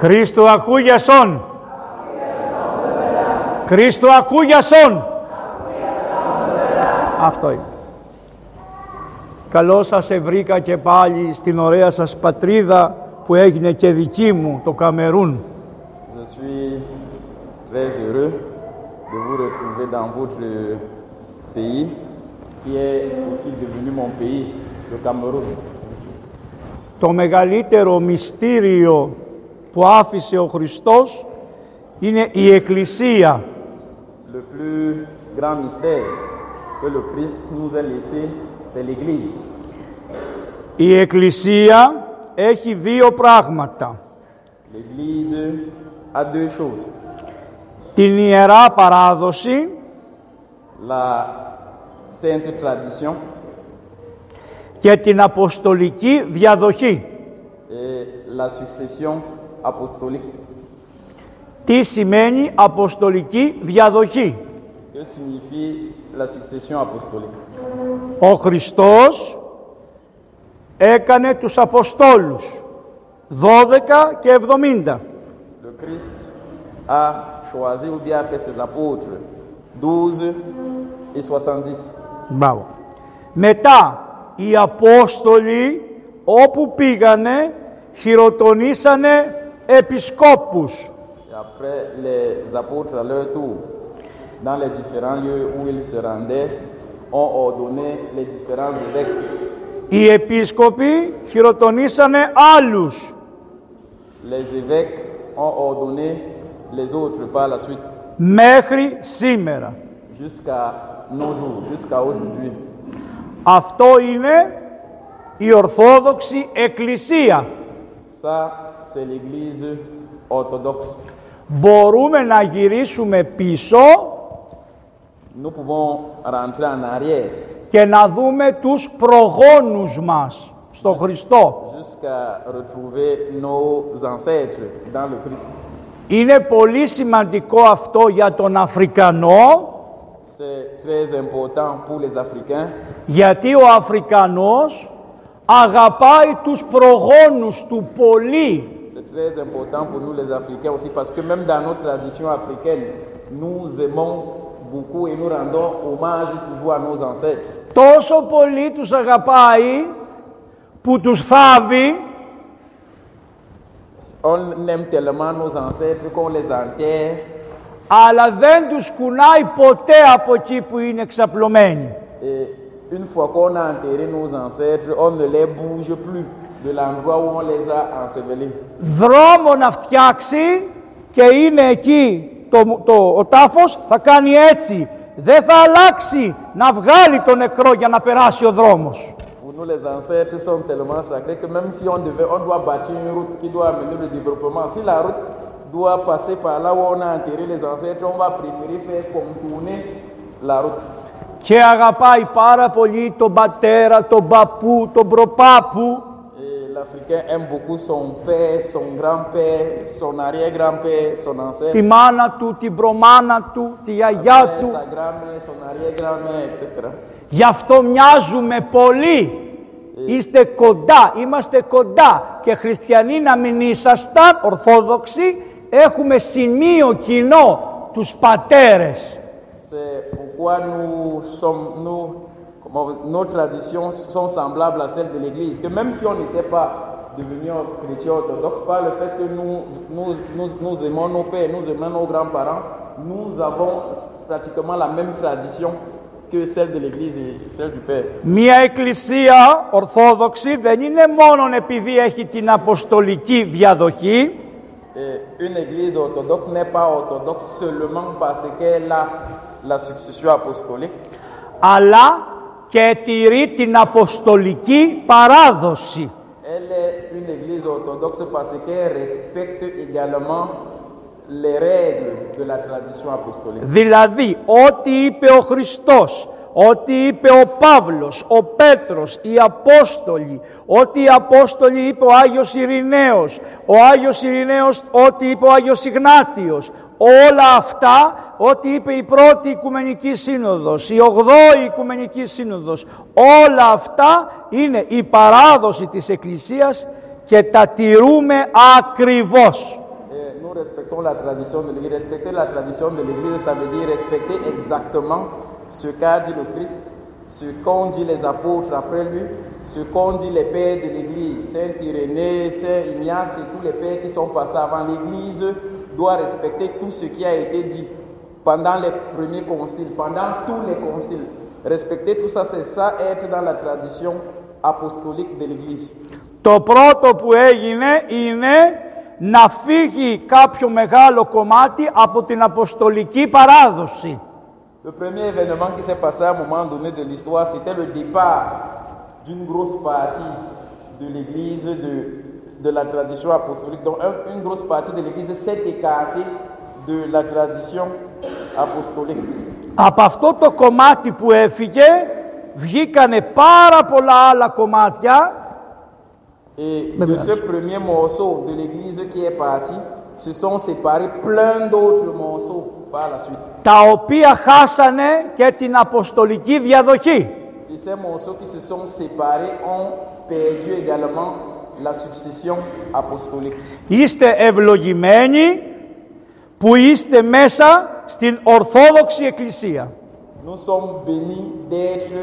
Κρίστο ακούγιασον. Κρίστο ακούγιασον. Αυτό είναι. Καλώς σας βρήκα και πάλι στην ωραία σας πατρίδα που έγινε και δική μου, το Καμερούν. Je suis très heureux de vous retrouver dans votre pays, qui est aussi devenu mon pays, le Cameroun. Το μεγαλύτερο μυστήριο που άφησε ο Χριστός είναι η Εκκλησία. Le plus grand mystère que le Christ nous a laissé, c'est l'Église. Η Εκκλησία έχει δύο πράγματα. L'Église a deux choses. Την Ιερά Παράδοση La sainte tradition και την Αποστολική Διαδοχή. et la succession apostolique. Τι σημαίνει Αποστολική Διαδοχή; Que signifie la succession apostolique Ο Χριστός έκανε τους Αποστόλους 12 και 70. Le Christ a choisi ou bien a fait ses apôtres 12 et 70. Μπράβο. Μετά οι Απόστολοι όπου πήγανε χειροτονήσανε επισκόπους. Et après, les apôtres, à leur tour, dans les différents lieux où ils se rendaient, ont ordonné les différents évêques. Οι επίσκοποι χειροτονήσανε άλλους. Les évêques ont ordonné les autres par la suite, Μέχρι σήμερα. jusqu'à nos jours, jusqu'à aujourd'hui. Αυτό είναι η Ορθόδοξη Εκκλησία. Ça, c'est l'Église orthodoxe. Μπορούμε να γυρίσουμε πίσω Nous pouvons rentrer en arrière και να δούμε τους προγόνους μας στο Χριστό. jusqu'à retrouver nos ancêtres dans le Christ. Είναι πολύ σημαντικό αυτό για τον Αφρικανό, C'est très important pour les Africains γιατί ο Αφρικανός αγαπάει τους προγόνους του πολύ. C'est très important pour nous les Africains aussi parce que même dans nos traditions africaines, nous aimons beaucoup et nous rendons hommage toujours à nos ancêtres. Τόσο πολύ τους αγαπάει που τους θάβει On aime tellement nos ancêtres qu'on les enterre, αλλά δεν τους κουνάει ποτέ από εκεί που είναι εξαπλωμένοι. et une fois qu'on a enterré nos ancêtres, on ne les bouge plus de l'endroit où on les a ensevelis. Δρόμο να φτιάξει και είναι εκεί το, το, ο τάφος θα κάνει έτσι. Δεν θα αλλάξει να βγάλει το νεκρό για να περάσει ο δρόμος. Pour nous, les ancêtres sont tellement sacrés que même si on, devait, on doit bâtir une route qui doit amener le développement, si la route doit passer par là où on a enterré les ancêtres, on va préférer faire contourner la route. Και αγαπάει πάρα πολύ τον πατέρα, τον παππού, τον προπάπου. Et l'Africain aime beaucoup son père, son grand-père, son arrière-grand-père, son ancêtre, Τη μάνα του, την προμάνα του, τη γιαγιά sa του. grand-mère, son arrière-grand-mère, etc. Γι' αυτό μοιάζουμε πολύ. Είστε κοντά, είμαστε κοντά. Και χριστιανοί να μην ήσασταν, ορθόδοξοι, έχουμε σημείο κοινό τους πατέρες. C'est pourquoi nous sommes, nous, comment, nos traditions sont semblables à celles de l'Église. Que même si on n'était pas devenu chrétien orthodoxe, par le fait que nous, nous, nous, nous aimons nos pères, nous aimons nos grands-parents, nous avons pratiquement la même tradition que celle de l'Église et celle du Père. Μία εκκλησία ορθόδοξη δεν είναι μόνο επειδή έχει την αποστολική διαδοχή, Et une Église orthodoxe n'est pas orthodoxe seulement parce qu'elle a la succession apostolique, αλλά και τηρεί την αποστολική παράδοση. Elle est une église orthodoxe parce qu'elle respecte également les règles de la tradition apostolique. Δηλαδή, ό,τι είπε ο Χριστός, ό,τι είπε ο Παύλος, ο Πέτρος, οι Απόστολοι, ό,τι οι Απόστολοι είπε ο Άγιος Ειρηναίος, ο Άγιος Ειρηναίος, ό,τι είπε ο Άγιος Ιγνάτιος, όλα αυτά, ό,τι είπε η πρώτη Οικουμενική Σύνοδος, η ογδόη Οικουμενική Σύνοδος, όλα αυτά είναι η παράδοση της Εκκλησίας και τα τηρούμε ακριβώς. nous respectons la tradition de l'Église. Respecter la tradition de l'Église, ça veut dire respecter exactement ce qu'a dit le Christ, ce qu'ont dit les apôtres après lui, ce qu'ont dit les pères de l'Église, Saint Irénée, Saint Ignace et tous les pères qui sont passés avant l'Église doit respecter tout ce qui a été dit pendant les premiers conciles, pendant tous les conciles. Respecter tout ça, c'est ça, être dans la tradition apostolique de l'Église. Το πρώτο που έγινε είναι να φύγει κάποιο μεγάλο κομμάτι από την αποστολική παράδοση. Le premier événement qui s'est passé à un moment donné de l'histoire, c'était le départ d'une grosse partie de l'Église, de, de la tradition apostolique. Donc un- une grosse partie de l'Église s'est écartée de la tradition apostolique. Από αυτό το κομμάτι που έφυγε βγήκανε πάρα πολλά άλλα κομμάτια Et Mais de voilà. ce premier morceau de l'Église qui est parti, se sont séparés plein d'autres morceaux par la suite. τα οποία χάσανε και την αποστολική διαδοχή. Et ces morceaux qui se sont séparés ont perdu également la succession apostolique. Είστε ευλογημένοι που είστε μέσα στην Ορθόδοξη Εκκλησία. Nous sommes bénis d'être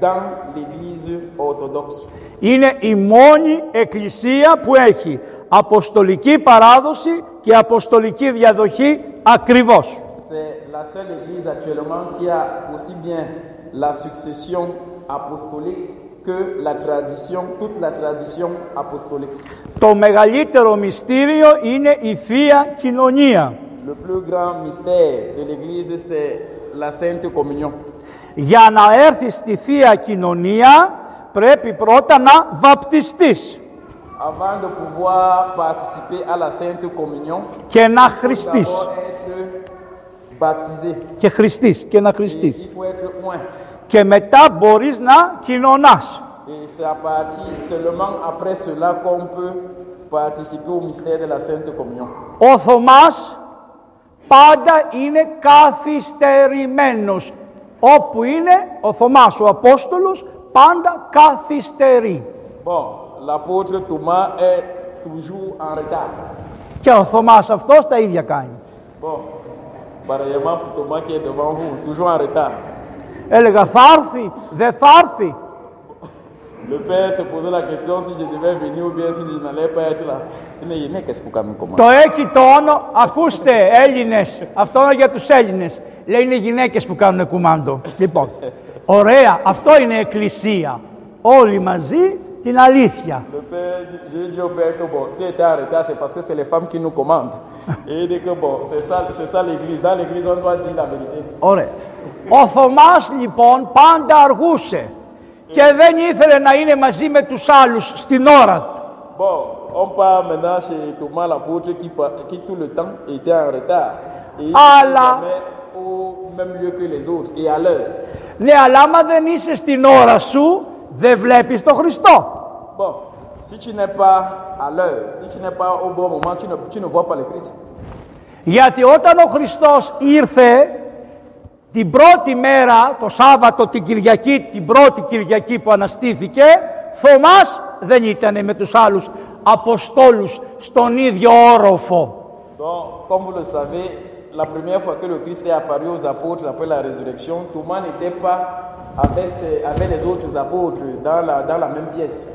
dans l'Église orthodoxe. Είναι η μόνη εκκλησία που έχει αποστολική παράδοση και αποστολική διαδοχή ακριβώς. C'est la seule Église actuellement qui a aussi bien la succession apostolique que la tradition, toute la tradition apostolique. Το μεγαλύτερο μυστήριο είναι η Θεία Κοινωνία. Le plus grand mystère de l'Église, c'est la Sainte Communion. Για να έρθεις στη Θεία Κοινωνία πρέπει πρώτα να βαπτιστείς Avant de pouvoir participer à la Sainte Communion, και να il faut χριστείς. d'abord être baptisé. Και χριστείς και να Et χριστείς. il faut être oint και μετά μπορείς να κοινωνάς. Ο Θωμάς πάντα είναι καθυστερημένος. Όπου είναι ο Θωμάς, ο Απόστολος, πάντα καθυστερεί. Bon, l'apôtre Thomas est toujours en retard. Και ο Θωμάς αυτός τα ίδια κάνει. Bon, παραγεμά που Thomas devant vous, toujours en retard. Έλεγα θα έρθει, δεν θα έρθει. Le père se posait la question si je devais venir ou bien si je n'allais pas être là. Είναι γυναίκες που κάνουν Το κομμάτι. έχει το όνομα, ακούστε Έλληνες, αυτό είναι για τους Έλληνες. Λέει είναι γυναίκες που κάνουν κουμάντο. Λοιπόν, ωραία, αυτό είναι εκκλησία. Όλοι μαζί την αλήθεια. Le père, dit- j'ai dit au père que bon, si était en retard, c'est parce que c'est les femmes qui nous commandent. Et il dit que bon, c'est ça, c'est ça l'église. Dans l'église, on doit dire la vérité. Ωραία. Ο Θωμάς λοιπόν πάντα αργούσε και δεν ήθελε να είναι μαζί με τους άλλους στην ώρα του. Bon, on part maintenant chez Thomas l'apôtre qui, pa- qui tout le temps était en retard. Et il Ah n'était là. jamais au même lieu que les autres et à l'heure. Ναι, αλλά άμα δεν είσαι στην ώρα σου, δεν βλέπεις τον Χριστό. Bon, si tu n'es pas à l'heure, si tu n'es pas au bon moment, tu ne, tu ne vois pas le Christ. Γιατί όταν ο Χριστός ήρθε την πρώτη μέρα, το Σάββατο, την Κυριακή, την πρώτη Κυριακή που αναστήθηκε, Θωμάς δεν ήταν με τους άλλους Αποστόλους στον ίδιο όροφο. Donc, comme vous le savez, la première fois que le Christ est apparu aux apôtres après la résurrection, Thomas n'était pas avec, ses- avec les autres apôtres dans la, dans la même pièce.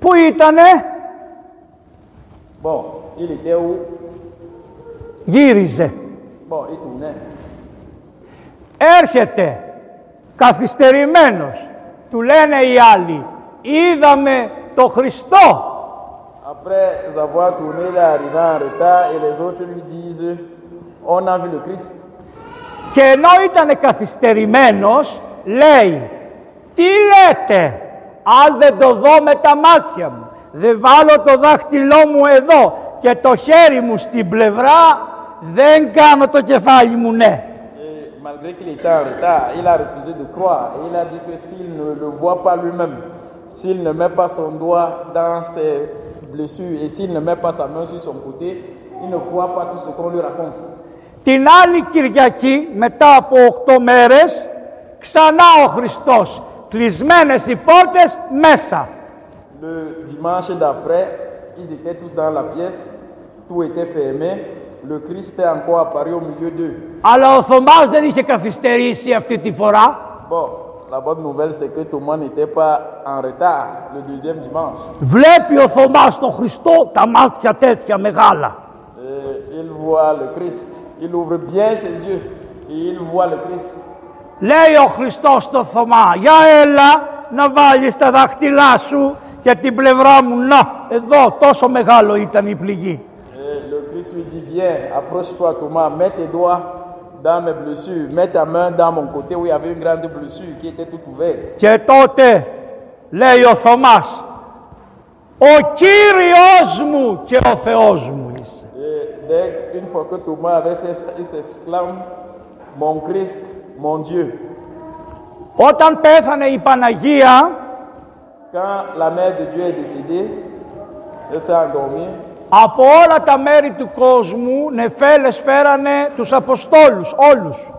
Πού ήτανε, Bon, il était où γύριζε. Bon, il tournait. Έρχεται καθυστερημένος. Του λένε οι άλλοι, είδαμε το Χριστό. Après avoir tourné, il est arrivé en retard et les autres lui disent On a vu le Christ. Και ενώ ήταν καθυστερημένος, λέει, τι λέτε, αν δεν το δω με τα μάτια μου, δεν βάλω το δάχτυλό μου εδώ και το χέρι μου στην πλευρά, δεν κάνω το κεφάλι μου ναι. Et malgré qu'il était en retard, il a refusé de croire. Et il a dit que s'il ne le voit pas lui-même, s'il ne met pas son doigt dans ses blessures et s'il ne met pas sa main sur son côté, il ne croit pas tout ce qu'on lui raconte. Την άλλη Κυριακή, μετά από 8 μέρες, ξανά ο Χριστός, κλεισμένες οι πόρτες μέσα. Le dimanche d'après, ils étaient tous dans la pièce, tout était fermé le Christ est encore apparu au milieu d'eux. Αλλά ο Θωμάς δεν είχε καθυστερήσει αυτή τη φορά. Bon, la bonne nouvelle, c'est que Thomas n'était pas en retard le deuxième dimanche. Βλέπει ο Θωμάς τον Χριστό τα μάτια τέτοια μεγάλα. Et il voit le Christ. Il ouvre bien ses yeux et il voit le Christ. Λέει ο Χριστός στο Θωμά, για έλα να βάλεις τα δάχτυλά σου και την πλευρά μου. Να, εδώ τόσο μεγάλο ήταν η πληγή. Et le Christ lui dit, viens, approche-toi Thomas, mets tes doigts dans mes blessures, mets ta main dans mon côté où il y avait une grande blessure qui était toute ouverte. Και τότε λέει ο Θωμάς, ο Κύριος μου και ο Θεός μου είσαι. Et dès une fois que Thomas avait fait ça, il s'exclame, mon Christ, mon Dieu. Όταν πέθανε η Παναγία, Quand la mère de Dieu est décédée, elle s'est endormie. Από όλα τα μέρη του κόσμου νεφέλες φέρανε τους Αποστόλους, όλους.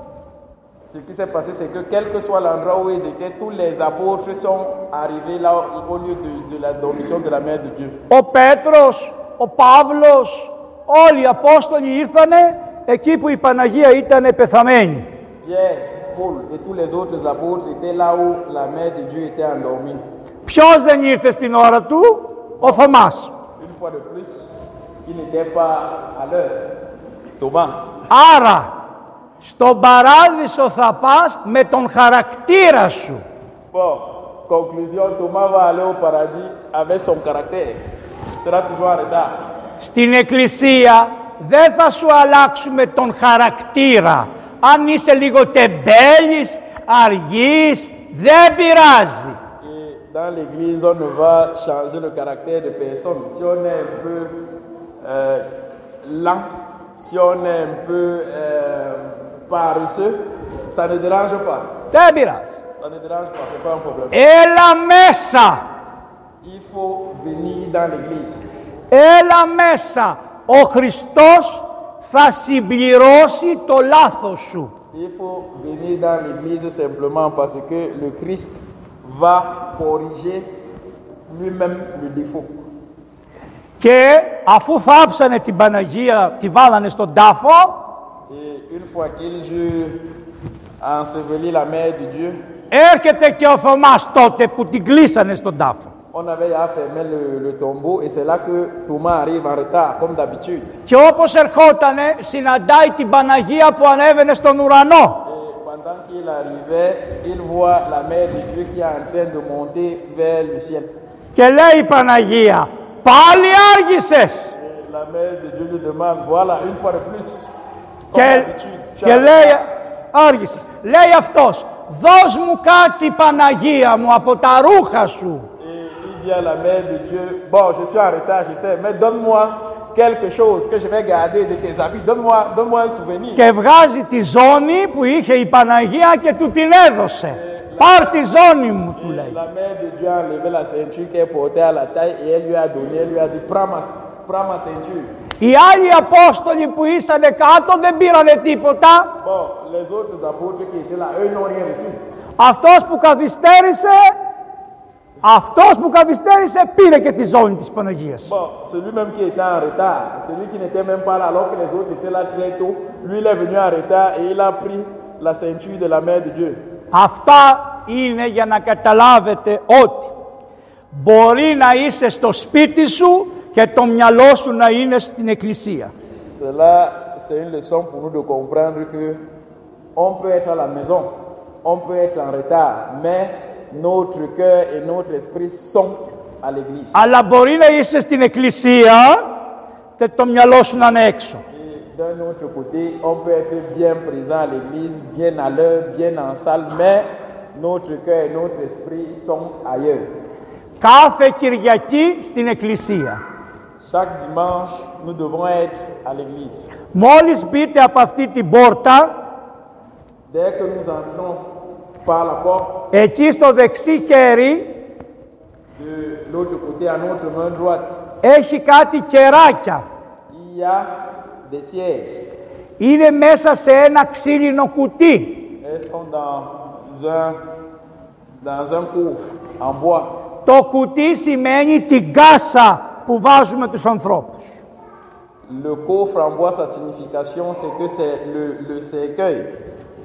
Ce qui s'est passé, c'est que quel que soit l'endroit où ils étaient, tous les apôtres sont arrivés là au lieu de, de la dormition de la mère de Dieu. Ο Πέτρος, ο Παύλος, όλοι οι Απόστολοι ήρθανε εκεί που η Παναγία ήταν πεθαμένη. Pierre, Paul et tous les autres apôtres étaient là où la mère de Dieu était endormie. Ποιος δεν ήρθε στην ώρα του, ο Θωμάς. Une fois de plus, il n'était pas à l'heure. Thomas. Άρα, στον παράδεισο θα πας με τον χαρακτήρα σου. Bon, conclusion, Thomas va aller au paradis avec son caractère. Il sera toujours en retard. Στην εκκλησία δεν θα σου αλλάξουμε τον χαρακτήρα. Αν είσαι λίγο τεμπέλης, αργής, δεν πειράζει. Et dans l'église, on ne va changer le caractère de personne. Si on est un peu euh, lent, si on est un peu euh, paresseux, ça ne dérange pas. Δεν πειράζει. Ça ne dérange pas, c'est pas un problème. Έλα μέσα. Il faut venir dans l'église. Έλα μέσα. Ο Χριστός θα συμπληρώσει το λάθος σου. Il faut venir dans l'église simplement parce que le Christ va corriger lui-même le défaut. Και αφού θάψανε την Παναγία, τη βάλανε στον τάφο, Et une fois qu'ils eurent enseveli la mère de Dieu, έρχεται και ο Θωμάς τότε που την κλείσανε στον τάφο. on avait à fermer le, le tombeau et c'est là que Thomas arrive en retard, comme d'habitude. Και όπως ερχότανε, συναντάει την Παναγία που ανέβαινε στον ουρανό. Et pendant qu'il arrivait, il voit la mère de Dieu qui est en train de monter vers le ciel. Και λέει η Παναγία, πάλι άργησες. Et la mère de Dieu lui demande, voilà, une fois de plus, comme Και, d'habitude. tu και as- λέει, άργησες. Λέει αυτός, δώσ' μου κάτι Παναγία μου από τα ρούχα σου. Et il dit à la mère de Dieu, bon, je suis en retard, je sais, mais donne-moi quelque chose que je vais garder de tes habits. Donne-moi donne un souvenir. Και βγάζει τη ζώνη που είχε η Παναγία και του την έδωσε. Πάρ τη ζώνη μου, του Et λέει. la mère de Dieu a enlevé la ceinture qu'elle portait à la taille et elle lui a donné, elle lui a dit, prends ma, prends ma ceinture. Οι άλλοι Απόστολοι που ήσανε κάτω δεν πήρανε τίποτα. Bon, les autres apôtres qui étaient là, eux n'ont rien reçu. Αυτός που καθυστέρησε, αυτός που καθυστέρησε πήρε και τη ζώνη της Παναγίας. Bon, Αυτά είναι για να καταλάβετε ότι μπορεί να είσαι στο σπίτι σου και το μυαλό σου να είναι στην εκκλησία. Cela c'est une leçon pour nous de comprendre que on peut être à la maison, on peut être en retard, mais notre cœur et notre esprit sont. Αλλά μπορεί να είσαι στην εκκλησία και το μυαλό σου να είναι έξω. Et d'un autre côté, on peut être bien présent à l'église, bien à l'heure, bien en salle, mais notre cœur et notre esprit sont ailleurs. Κάθε Κυριακή στην εκκλησία. Chaque dimanche, nous devons être à l'église. Μόλις μπείτε από αυτή την πόρτα, Dès que nous entrons par la porte, εκεί στο δεξί χέρι de l'autre côté, à notre main droite, έχει κάτι κεράκια. il y a des sièges. Είναι μέσα σε ένα ξύλινο κουτί. Elles sont dans un, dans un coffre en bois. Το κουτί σημαίνει την κάσα που βάζουμε τους ανθρώπους. Le co-frambois, sa signification, c'est que c'est le, le cercueil.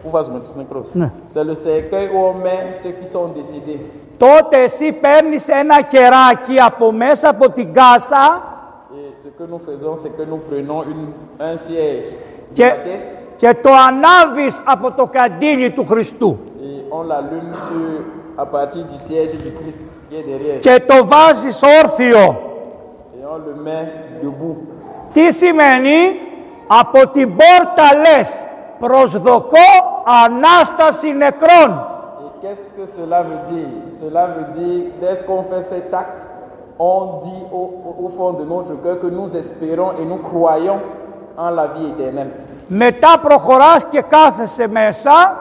Où va se mettre ce nécrose Ναι. C'est le cercueil où on met ceux qui sont décédés. τότε εσύ παίρνεις ένα κεράκι από μέσα από την κάσα Et ce que nous faisons, c'est que nous prenons une, un siège de και, la caisse και το ανάβεις από το καντήλι του Χριστού et on l'allume sur, à partir du siège du Christ qui est derrière. και το βάζεις όρθιο. Et on le met debout. Τι σημαίνει από την πόρτα λες προσδοκώ Ανάσταση νεκρών. Et qu'est-ce que cela veut dire Cela veut dire, dès qu'on fait cet acte, on dit au, au fond de notre cœur que nous espérons et nous croyons en la. Μετά προχωράς και κάθεσαι μέσα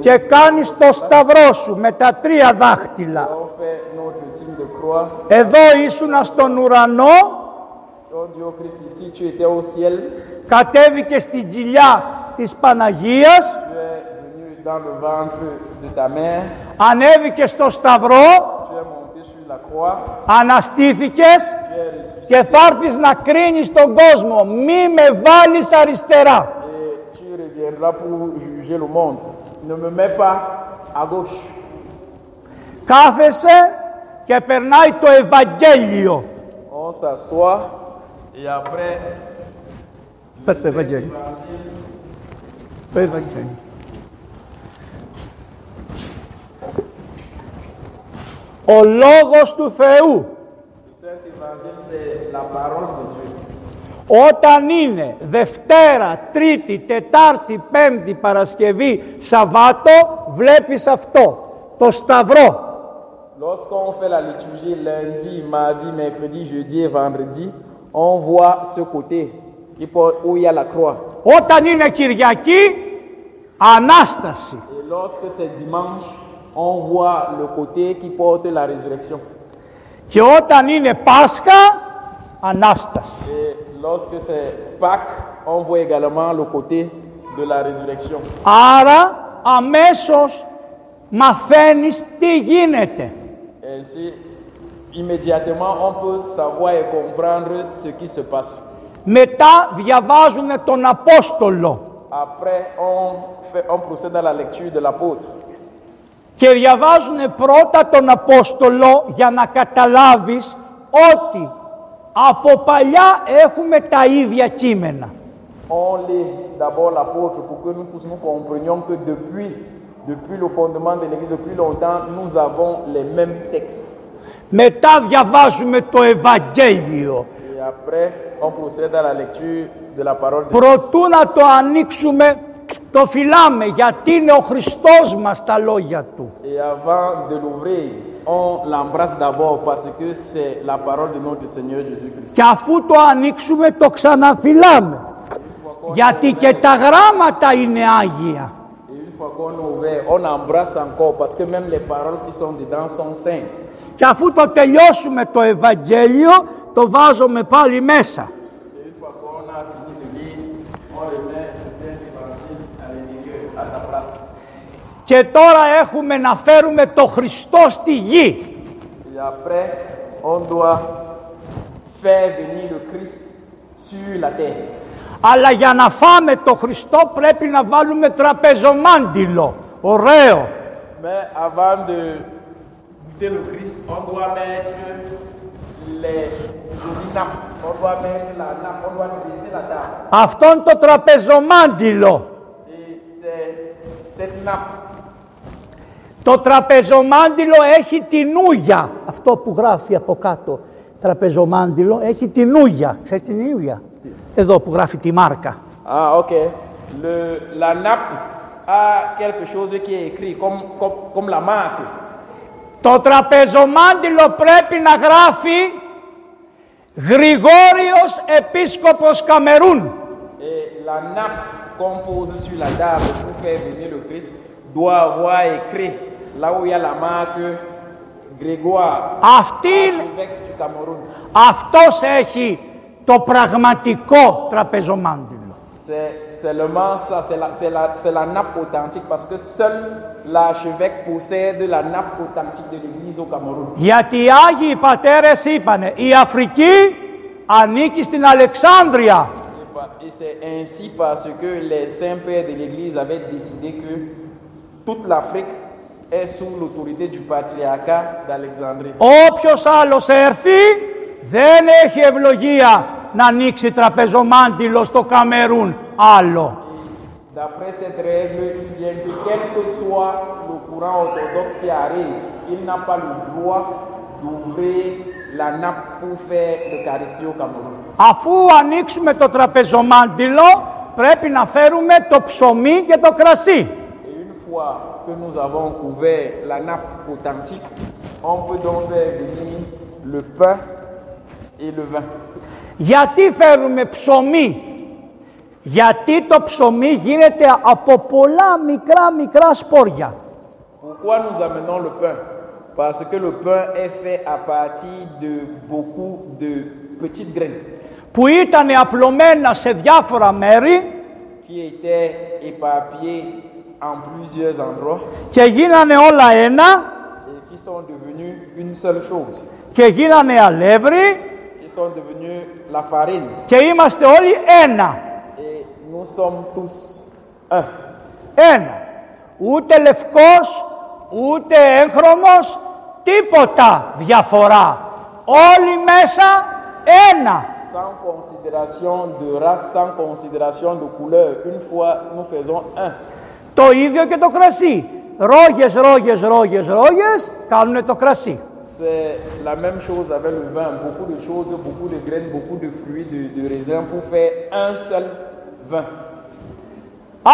και κάνεις το σταυρό σου με τα τρία δάχτυλα. Εδώ ήσουν στον ουρανό. Κατέβηκε στην κοιλιά της Παναγίας. Ανέβηκε στο σταυρό αναστήθηκες tu es ressuscité και θα έρθεις να κρίνεις τον κόσμο. Μη με βάλεις αριστερά. et tu reviendras pour juger le monde. Ne me mets pas à gauche. Κάθεσαι και περνάει το Ευαγγέλιο. On s'assoit et après, Πες το Ευαγγέλιο. Το Ευαγγέλιο. ο λόγος του Θεού όταν είναι Δευτέρα, Τρίτη, Τετάρτη, Πέμπτη, Παρασκευή, Σαββάτο, βλέπεις αυτό, το Σταυρό. Όταν είναι Κυριακή, Ανάσταση. on voit le côté qui porte la résurrection. Και όταν είναι Πάσχα, Ανάσταση. Et lorsque c'est Pâques, on voit également le côté de la résurrection. Άρα αμέσως μαθαίνεις τι γίνεται. Ainsi, immédiatement, on peut savoir et comprendre ce qui se passe. Μετά διαβάζουν τον Απόστολο Après, on, fait, on procède à la lecture de l'apôtre. Και διαβάζουν πρώτα τον Απόστολο για να καταλάβεις ότι από παλιά έχουμε τα ίδια κείμενα. On lit d'abord l'apôtre pour que nous tous nous comprenions que depuis, depuis le fondement de l'Église, depuis longtemps, nous avons les mêmes textes. Μετά διαβάζουμε το Ευαγγέλιο. Et après, on procède à la lecture de la parole de Dieu. Προτού να το ανοίξουμε, το φυλάμε γιατί είναι ο Χριστός μας τα λόγια Του. Et avant de l'ouvrir, on l'embrasse d'abord parce que c'est la parole de notre Seigneur Jésus-Christ. Και αφού το ανοίξουμε το ξαναφυλάμε. Γιατί και τα γράμματα είναι Άγια. Et une fois qu'on a ouvert, on embrasse encore parce que même les paroles qui sont dedans sont saintes. Και αφού το τελειώσουμε το Ευαγγέλιο, το βάζουμε πάλι μέσα. Et une fois qu'on a fini de lire, on remet le Saint-Évangile à l'intérieur, à sa place και τώρα έχουμε να φέρουμε το Χριστό στη γη. Για πρέ, όντουα, αλλά για να φάμε το Χριστό πρέπει να βάλουμε τραπεζομάντιλο. Ωραίο. Με avant de goûter le Christ, on doit mettre les nappes. On doit mettre la nappe. Αυτόν το τραπεζομάντιλο. Το τραπεζομάντιλο έχει την ούγια. Αυτό που γράφει από κάτω. Τραπεζομάντιλο έχει την ούγια. Ξέρεις την ούγια; Εδώ που γράφει τη μάρκα. Ah, ok. Le, la nappe a quelque chose qui est écrit comme, comme, comme la marque. Το τραπεζομάντιλο πρέπει να γράφει Γρηγόριος Επίσκοπος Καμερούν. Et la nappe qu'on pose sur la table pour faire venir le Christ doit avoir écrit là où il y a la marque Grégoire, Αυτή, είναι- archevêque du Cameroun. αυτός έχει το πραγματικό τραπεζομάντιλο. C'est seulement ça, c'est la, c'est la, c'est la nappe authentique parce que seul l'archevêque possède la nappe authentique de l'église au Cameroun. Γιατί οι Άγιοι Πατέρες είπανε η Αφρική ανήκει στην Αλεξάνδρεια. Et pa- Et c'est ainsi parce que les saints pères de l'Église avaient décidé que toute l'Afrique est sous l'autorité du patriarcat d'Alexandrie. Όποιος άλλος έρθει δεν έχει ευλογία να ανοίξει τραπεζομάντιλο στο Καμερούν άλλο. D'après cette règle, il vient que quel que soit le courant orthodoxe qui arrive, il n'a pas le droit d'ouvrir la nappe pour faire l'Eucharistie au Cameroun. Αφού ανοίξουμε το τραπεζομάντιλο πρέπει να φέρουμε το ψωμί και το κρασί. Et une fois que nous avons couvert la nappe authentique, on peut donc faire venir le pain et le vin. Γιατί φέρουμε ψωμί. Γιατί το ψωμί γίνεται από πολλά μικρά μικρά σπόρια. Pourquoi nous amenons le pain Parce que le pain est fait à partir de beaucoup de petites graines που ήταν απλωμένα σε διάφορα μέρη qui étaient éparpillées en plusieurs endroits και γίνανε όλα ένα et qui sont devenus une seule chose. και γίνανε αλεύρι Ils sont devenus la farine και είμαστε όλοι ένα. et nous sommes tous un. Ένα. Ούτε λευκός, ούτε έγχρωμος, τίποτα διαφορά. Όλοι μέσα ένα. Sans considération de race, sans considération de couleur. Une fois, nous faisons un. Το ίδιο και το κρασί. Ρόγες, ρόγες, ρόγες, ρόγες κάνουν το κρασί. C'est la même chose avec le vin. Beaucoup de choses, beaucoup de graines, beaucoup de fruits, de, de raisins pour faire un seul vin.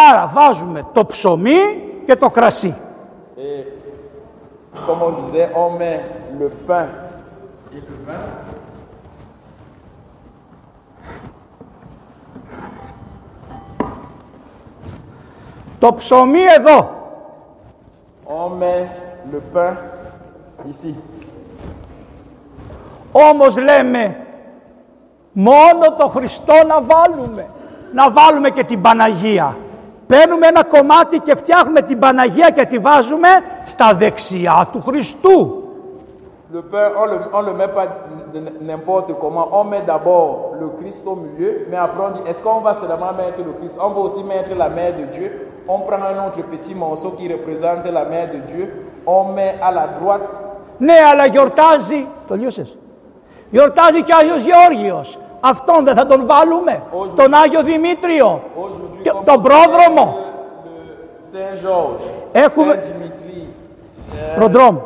Άρα βάζουμε το ψωμί και το κρασί. Et comme on disait, on met le pain et le vin. Το ψωμί εδώ. On met le pain ici. Όμως λέμε μόνο το Χριστό να βάλουμε. Να βάλουμε και την Παναγία. Παίρνουμε ένα κομμάτι και φτιάχνουμε την Παναγία και τη βάζουμε στα δεξιά του Χριστού. Le pain, on ne le, on le met pas de n'importe comment. On met d'abord le Christ au milieu, mais après on dit est-ce qu'on va seulement mettre le Christ On va aussi mettre la mère de Dieu on prend un autre petit morceau qui représente la main de Dieu, on met à la droite. Ναι, αλλά γιορτάζει. Το λιούσε. Γιορτάζει και Άγιος Γεώργιος. Αυτόν δεν θα τον βάλουμε. Τον Άγιο Δημήτριο. Τον πρόδρομο. Έχουμε. Ε, ε, Προδρόμος.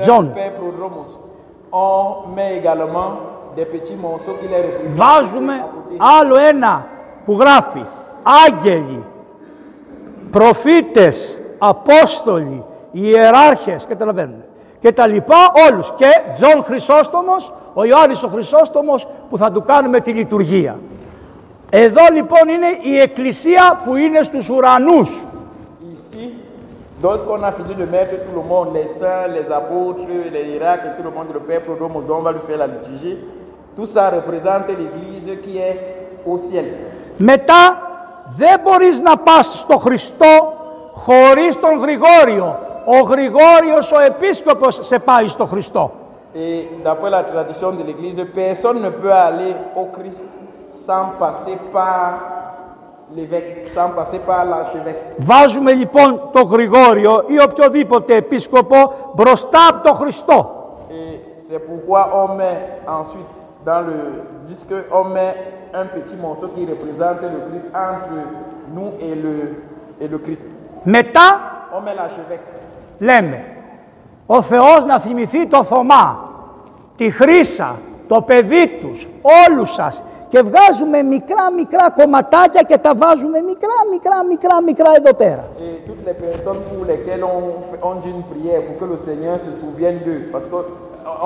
Τζον. Βάζουμε άλλο ένα που γράφει. Άγγελοι προφήτες, απόστολοι, ιεράρχες, καταλαβαίνουν. Και τα λοιπά όλους. Και Τζον Χρυσόστομος, ο Ιωάννης ο Χρυσόστομος που θα του κάνουμε τη λειτουργία. Εδώ λοιπόν είναι η εκκλησία που είναι στους ουρανούς. Ici, lorsqu'on a fini de mettre tout le monde, les saints, les apôtres, les hiérarques et tout le monde, le Père Prodromos dont on va lui faire la liturgie, tout ça représente l'Église qui est au ciel. Μετά δεν μπορείς να πας στο Χριστό χωρίς τον Γρηγόριο. Ο Γρηγόριος ο επίσκοπος σε πάει στο Χριστό. Et d'après la tradition de l'Église, personne ne peut aller au Christ sans passer par l'évêque, sans passer par l'archevêque. Vάζουμε λοιπόν τον Γρηγόριο ή οποιοδήποτε επίσκοπο μπροστά από τον Χριστό. Et c'est pourquoi on met ensuite dans le disque, on met un petit morceau qui représente le Christ entre nous et le, et le Christ. Μετά On met l'archevêque. λέμε ο Θεός να θυμηθεί το Θωμά, τη Χρύσα, το παιδί τους, όλους σας και βγάζουμε μικρά μικρά κομματάκια και τα βάζουμε μικρά μικρά μικρά μικρά εδώ πέρα. Et toutes les personnes pour lesquelles on, fait- on dit une prière pour que le Seigneur se souvienne d'eux. Parce qu'on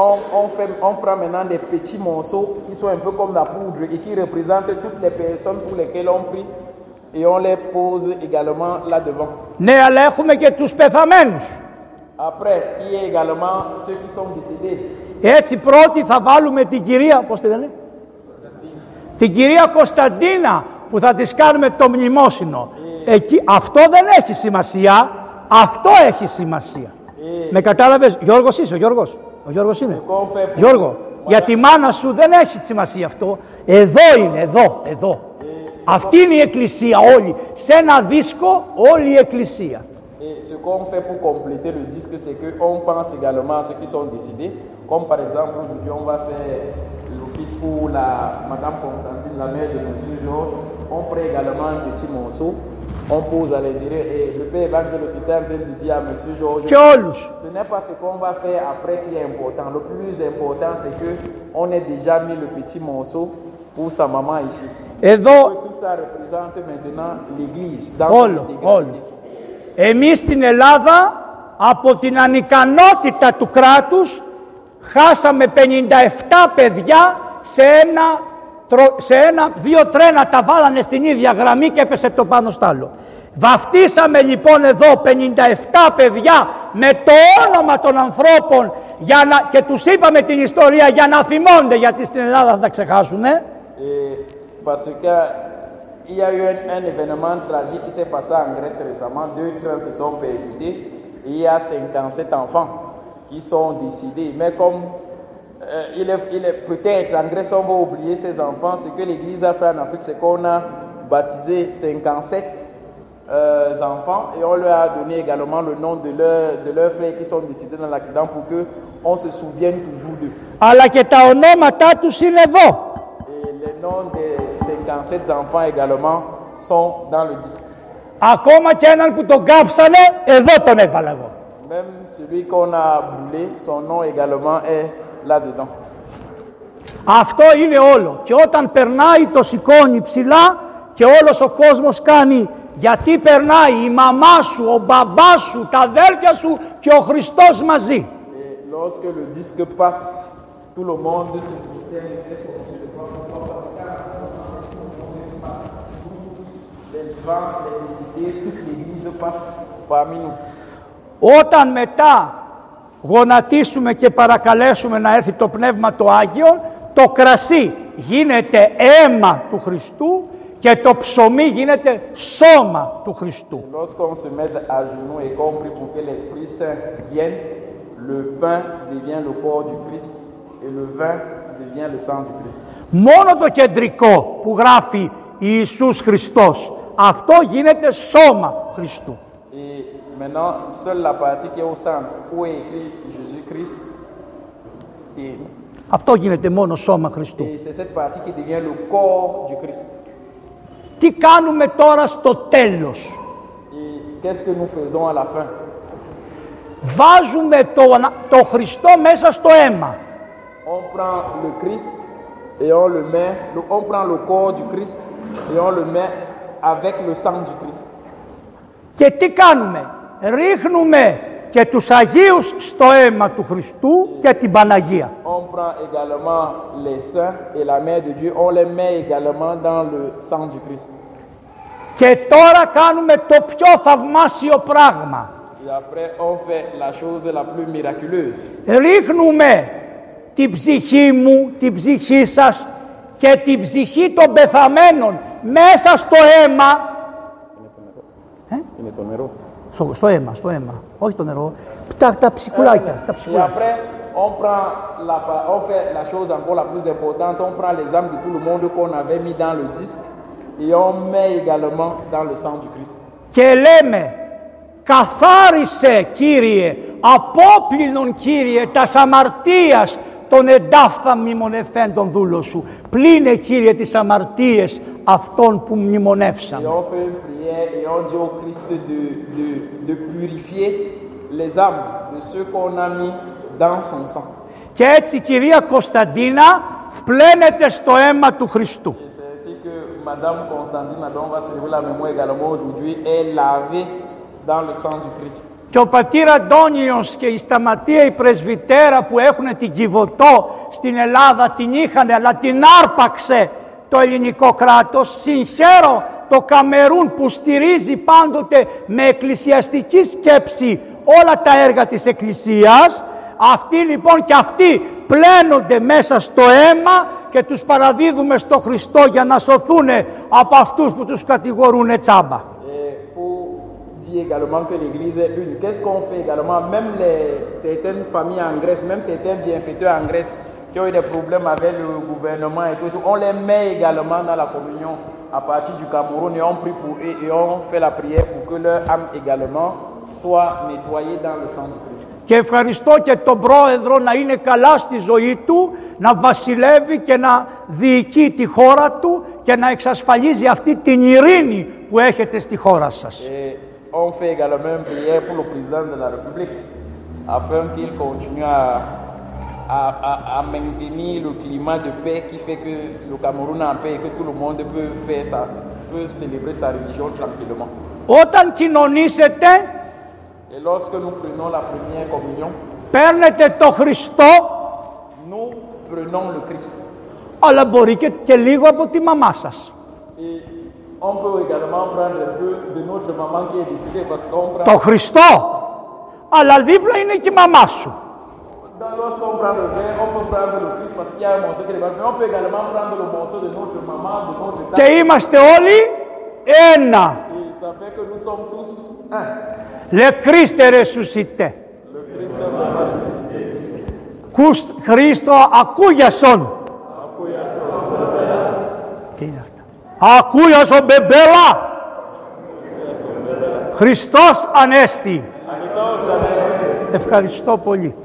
On, on fait, on prend maintenant des petits morceaux qui sont un peu comme la poudre et qui représentent toutes les personnes pour lesquelles on prie. Et on les pose également là devant. Ναι, αλλά έχουμε και τους πεθαμένους. Après, il y a également ceux qui sont décédés. Έτσι πρώτη θα βάλουμε την κυρία, πώς τη λένε, την κυρία Κωνσταντίνα που θα της κάνουμε το μνημόσυνο. Εκεί, αυτό δεν έχει σημασία, αυτό έχει σημασία. Με κατάλαβες, Γιώργος είσαι, ο Γιώργος, ο Γιώργος είναι. Qu'on fait pour- Γιώργο, Για τη μάνα σου δεν έχει σημασία αυτό. Εδώ είναι, εδώ, εδώ. Αυτή είναι η εκκλησία όλη. Σε ένα δίσκο όλη η εκκλησία. Et ce qu'on fait pour compléter le disque, c'est qu'on pense également à ceux qui sont décédés. Comme par exemple, aujourd'hui, on va faire l'office pour la Madame Constantine, la mère de Monsieur Georges. On prend également un petit morceau, on pose à l'intérieur et le père évangéliste est en train de dire à Monsieur Georges Και όλους. ce n'est pas ce qu'on va faire après qui est important. Le plus important, c'est que on ait déjà mis le petit morceau pour sa maman ici. Εδώ Et tout ça représente maintenant l'Église. dans son Όλο, intégralité. όλο. Εμείς στην Ελλάδα από την ανικανότητα του κράτους χάσαμε 57 παιδιά σε ένα, τρο- σε ένα δύο τρένα τα βάλανε στην ίδια γραμμή και έπεσε το πάνω στ' άλλο. Βαφτίσαμε λοιπόν εδώ 57 παιδιά με το όνομα των ανθρώπων για να, και τους είπαμε την ιστορία για να θυμώνται γιατί στην Ελλάδα θα τα ξεχάσουν. ε. Et parce qu'il y a eu un, un événement tragique qui s'est passé en Grèce récemment. Deux trains se sont percutés et il y a 57 enfants qui sont décédés. Mais comme euh, il est, il est peut-être, en Grèce, on va oublier ses enfants. Ce que l'Église a fait en Afrique, c'est qu'on a baptisé 57 euh, enfants et on leur a donné également le nom de, leur, de leurs frères qui sont décédés dans l'accident pour que on se souvienne toujours d'eux. Et les noms des 57 enfants également sont dans le disque. même celui qu'on a brûlé, son nom également est là-dedans. Αυτό είναι όλο. Και όταν περνάει το σηκώνει ψηλά και όλος ο κόσμος κάνει γιατί περνάει η μαμά σου, ο μπαμπάς σου, τα αδέρφια σου και ο Χριστός μαζί. Parmi nous. Όταν μετά γονατίσουμε και παρακαλέσουμε να έρθει το Πνεύμα το Άγιο, το κρασί γίνεται αίμα του Χριστού και το ψωμί γίνεται σώμα του Χριστού. Lorsqu'on se met à genoux et qu'on prie pour que l'Esprit Saint vienne, le pain devient le corps du Christ et le vin devient le sang du Christ. Μόνο το κεντρικό που γράφει Ιησούς Χριστός, αυτό γίνεται σώμα Χριστού. Et maintenant, seule la partie qui est au centre, où est écrit Jésus-Christ, et, Αυτό γίνεται μόνο σώμα Χριστού. et c'est cette partie qui devient le corps du Christ. Τι κάνουμε τώρα στο τέλος. Et qu'est-ce que nous faisons à la fin Βάζουμε το, ανα- το Χριστό μέσα στο αίμα. On prend le Christ et on le met, le- on prend le corps du Christ et on le met avec le sang du Christ. Και τι κάνουμε; Ρίχνουμε και τους Αγίους στο αίμα του Χριστού και την Παναγία. On prend également les saints et la mère de Dieu, on les met également dans le sang du Christ. Και τώρα κάνουμε το πιο θαυμάσιο πράγμα. Et après, on fait la chose la plus miraculeuse. Ρίχνουμε την ψυχή μου, την ψυχή σας και την ψυχή των πεθαμένων μέσα στο αίμα. Il est au numéro. Στο, στο αίμα, στο αίμα. Όχι το νερό. Τα, τα ψυχουλάκια. Τα Et ψυχουλάκια. après, on prend la, pa- on fait la chose encore la plus importante, on prend les âmes de tout le monde qu'on avait mis dans le disque et on met également dans le sang du Christ. Και λέμε, καθάρισε Κύριε, απόπλυνον Κύριε, τα αμαρτίας των εντάφθα μνημονευθέντων δούλων σου. Πλύνε Κύριε τις αμαρτίες αυτών που Et μνημονεύσαμε. on fait une prière et on dit au Christ de, de, de purifier les âmes de ceux qu'on a mis dans son sang. Και έτσι κυρία Κωνσταντίνα πλένεται στο αίμα του Χριστού. Et c'est ainsi que Madame Constantine, dont on va célébrer la mémoire également aujourd'hui, est lavée dans le sang du Christ. Και ο πατήρ Αντώνιος και η Σταματία η πρεσβυτέρα που έχουν την Κιβωτό στην Ελλάδα την είχαν αλλά την άρπαξε το ελληνικό κράτος. Συγχαίρω το Καμερούν που στηρίζει πάντοτε με εκκλησιαστική σκέψη όλα τα έργα της Εκκλησίας. Αυτοί λοιπόν και αυτοί πλένονται μέσα στο αίμα και τους παραδίδουμε στο Χριστό για να σωθούν από αυτούς που τους κατηγορούν τσάμπα. Et pour dire également que l'Église est une, qu'est-ce qu'on fait également Même les, certaines familles en Grèce, même certains bienfaiteurs en Grèce qui ont eu des problèmes avec le gouvernement et tout, et tout, on les met également dans la communion à partir du Cameroun et on prie pour eux et on fait la prière pour que leur âme également soit nettoyée dans le sang du Christ. Και ευχαριστώ και τον πρόεδρο να είναι καλά στη ζωή του, να βασιλεύει και να διοικεί τη χώρα του και να εξασφαλίζει αυτή την ειρήνη που έχετε στη χώρα σας. Et on fait également une prière pour le président de la République afin qu'il continue à, à- à- à maintenir le climat de paix qui fait que le Cameroun est en paix et que tout le monde peut, faire ça, peut célébrer sa religion tranquillement. Όταν κοινωνήσετε, Et lorsque nous prenons la première communion, παίρνετε το Χριστό, nous prenons le Christ. αλλά μπορεί και, και λίγο από τη μαμά σας. Et Το Χριστό. Αλλά η Βίβλο είναι και η μαμά σου. Και είμαστε όλοι ένα. Ε, λε Χρήστε ρε σου σητέ. Χρήστο ακούγιασον. Χρήστο ακούγιασον. Αυτά. Ακούγιασον μπεμπέλα. Χριστός Ανέστη. Anita Osanès. Ευχαριστώ πολύ. Merci beaucoup.